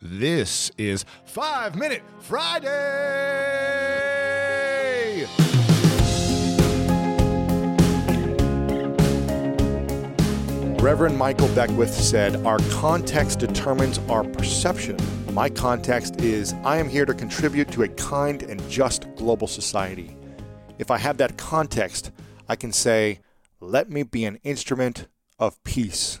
This is Five Minute Friday! Reverend Michael Beckwith said, Our context determines our perception. My context is I am here to contribute to a kind and just global society. If I have that context, I can say, Let me be an instrument of peace.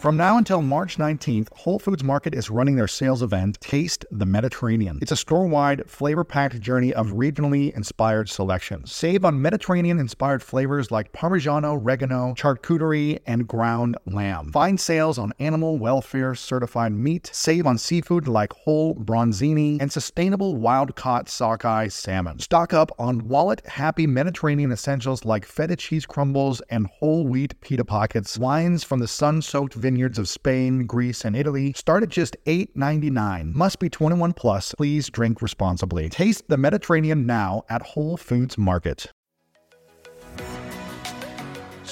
From now until March 19th, Whole Foods Market is running their sales event, Taste the Mediterranean. It's a store wide, flavor packed journey of regionally inspired selections. Save on Mediterranean inspired flavors like Parmigiano, Reggiano, charcuterie, and ground lamb. Find sales on animal welfare certified meat. Save on seafood like whole branzini and sustainable wild caught sockeye salmon. Stock up on wallet happy Mediterranean essentials like feta cheese crumbles and whole wheat pita pockets. Wines from the sun soaked vineyards of Spain, Greece, and Italy start at just $8.99. Must be 21 plus. Please drink responsibly. Taste the Mediterranean now at Whole Foods Market.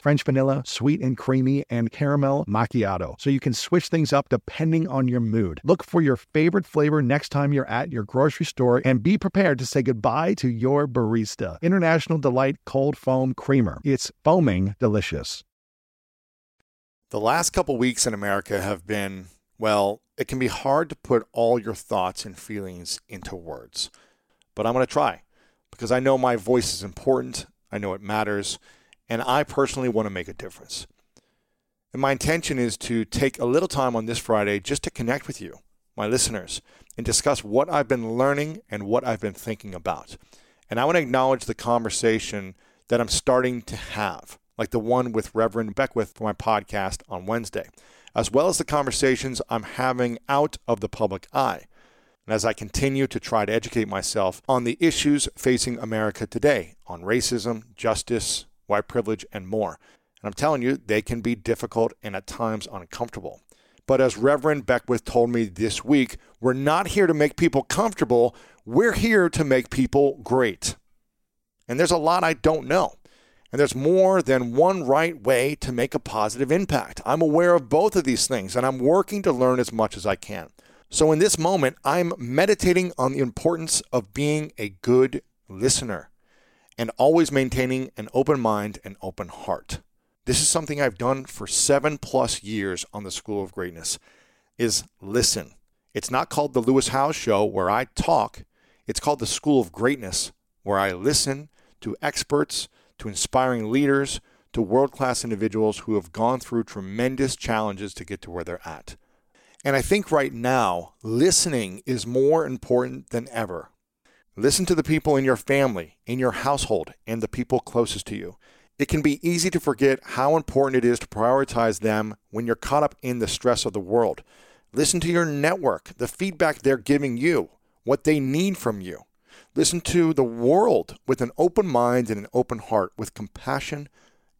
French vanilla, sweet and creamy, and caramel macchiato. So you can switch things up depending on your mood. Look for your favorite flavor next time you're at your grocery store and be prepared to say goodbye to your barista. International Delight Cold Foam Creamer. It's foaming delicious. The last couple weeks in America have been, well, it can be hard to put all your thoughts and feelings into words. But I'm going to try because I know my voice is important, I know it matters, and I personally want to make a difference. And my intention is to take a little time on this Friday just to connect with you, my listeners, and discuss what I've been learning and what I've been thinking about. And I want to acknowledge the conversation that I'm starting to have, like the one with Reverend Beckwith for my podcast on Wednesday, as well as the conversations I'm having out of the public eye. And as I continue to try to educate myself on the issues facing America today on racism, justice, white privilege, and more. And I'm telling you, they can be difficult and at times uncomfortable. But as Reverend Beckwith told me this week, we're not here to make people comfortable, we're here to make people great. And there's a lot I don't know. And there's more than one right way to make a positive impact. I'm aware of both of these things, and I'm working to learn as much as I can. So in this moment, I'm meditating on the importance of being a good listener and always maintaining an open mind and open heart. This is something I've done for 7 plus years on the School of Greatness is listen. It's not called the Lewis Howes show where I talk. It's called the School of Greatness where I listen to experts, to inspiring leaders, to world-class individuals who have gone through tremendous challenges to get to where they're at. And I think right now, listening is more important than ever. Listen to the people in your family, in your household, and the people closest to you. It can be easy to forget how important it is to prioritize them when you're caught up in the stress of the world. Listen to your network, the feedback they're giving you, what they need from you. Listen to the world with an open mind and an open heart, with compassion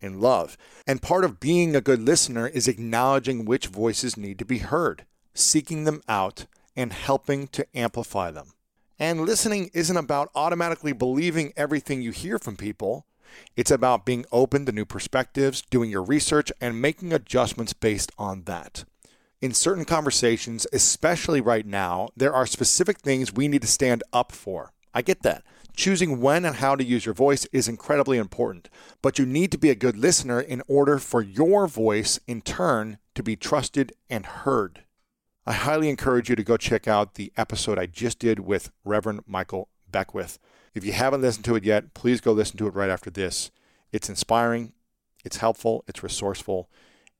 and love. And part of being a good listener is acknowledging which voices need to be heard, seeking them out, and helping to amplify them. And listening isn't about automatically believing everything you hear from people. It's about being open to new perspectives, doing your research, and making adjustments based on that. In certain conversations, especially right now, there are specific things we need to stand up for. I get that. Choosing when and how to use your voice is incredibly important, but you need to be a good listener in order for your voice, in turn, to be trusted and heard. I highly encourage you to go check out the episode I just did with Reverend Michael Beckwith. If you haven't listened to it yet, please go listen to it right after this. It's inspiring, it's helpful, it's resourceful,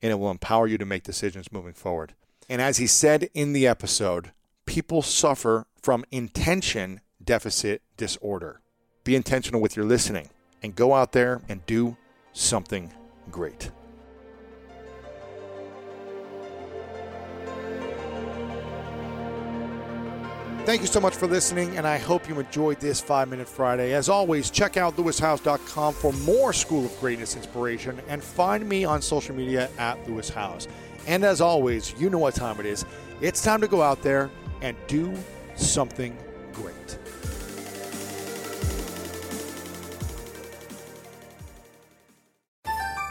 and it will empower you to make decisions moving forward. And as he said in the episode, people suffer from intention deficit disorder. Be intentional with your listening and go out there and do something great. Thank you so much for listening, and I hope you enjoyed this Five Minute Friday. As always, check out lewishowes.com for more School of Greatness inspiration and find me on social media at Lewis Howes. And as always, you know what time it is. It's time to go out there and do something great.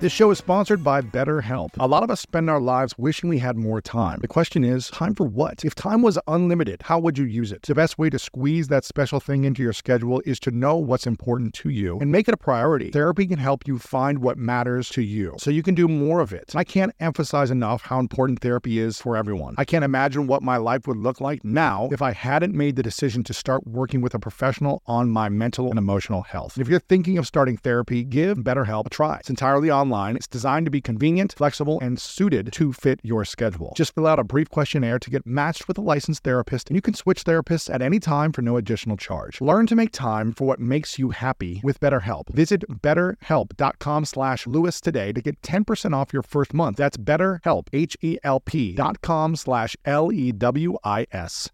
This show is sponsored by BetterHelp. A lot of us spend our lives wishing we had more time. The question is, time for what? If time was unlimited, how would you use it? The best way to squeeze that special thing into your schedule is to know what's important to you and make it a priority. Therapy can help you find what matters to you so you can do more of it. I can't emphasize enough how important therapy is for everyone. I can't imagine what my life would look like now if I hadn't made the decision to start working with a professional on my mental and emotional health. If you're thinking of starting therapy, give BetterHelp a try. It's entirely online. It's designed to be convenient, flexible, and suited to fit your schedule. Just fill out a brief questionnaire to get matched with a licensed therapist, and you can switch therapists at any time for no additional charge. Learn to make time for what makes you happy with BetterHelp. Visit betterhelp.com slash Lewis today to get 10% off your first month. That's betterhelp, H-E-L-P dot com slash L-E-W-I-S.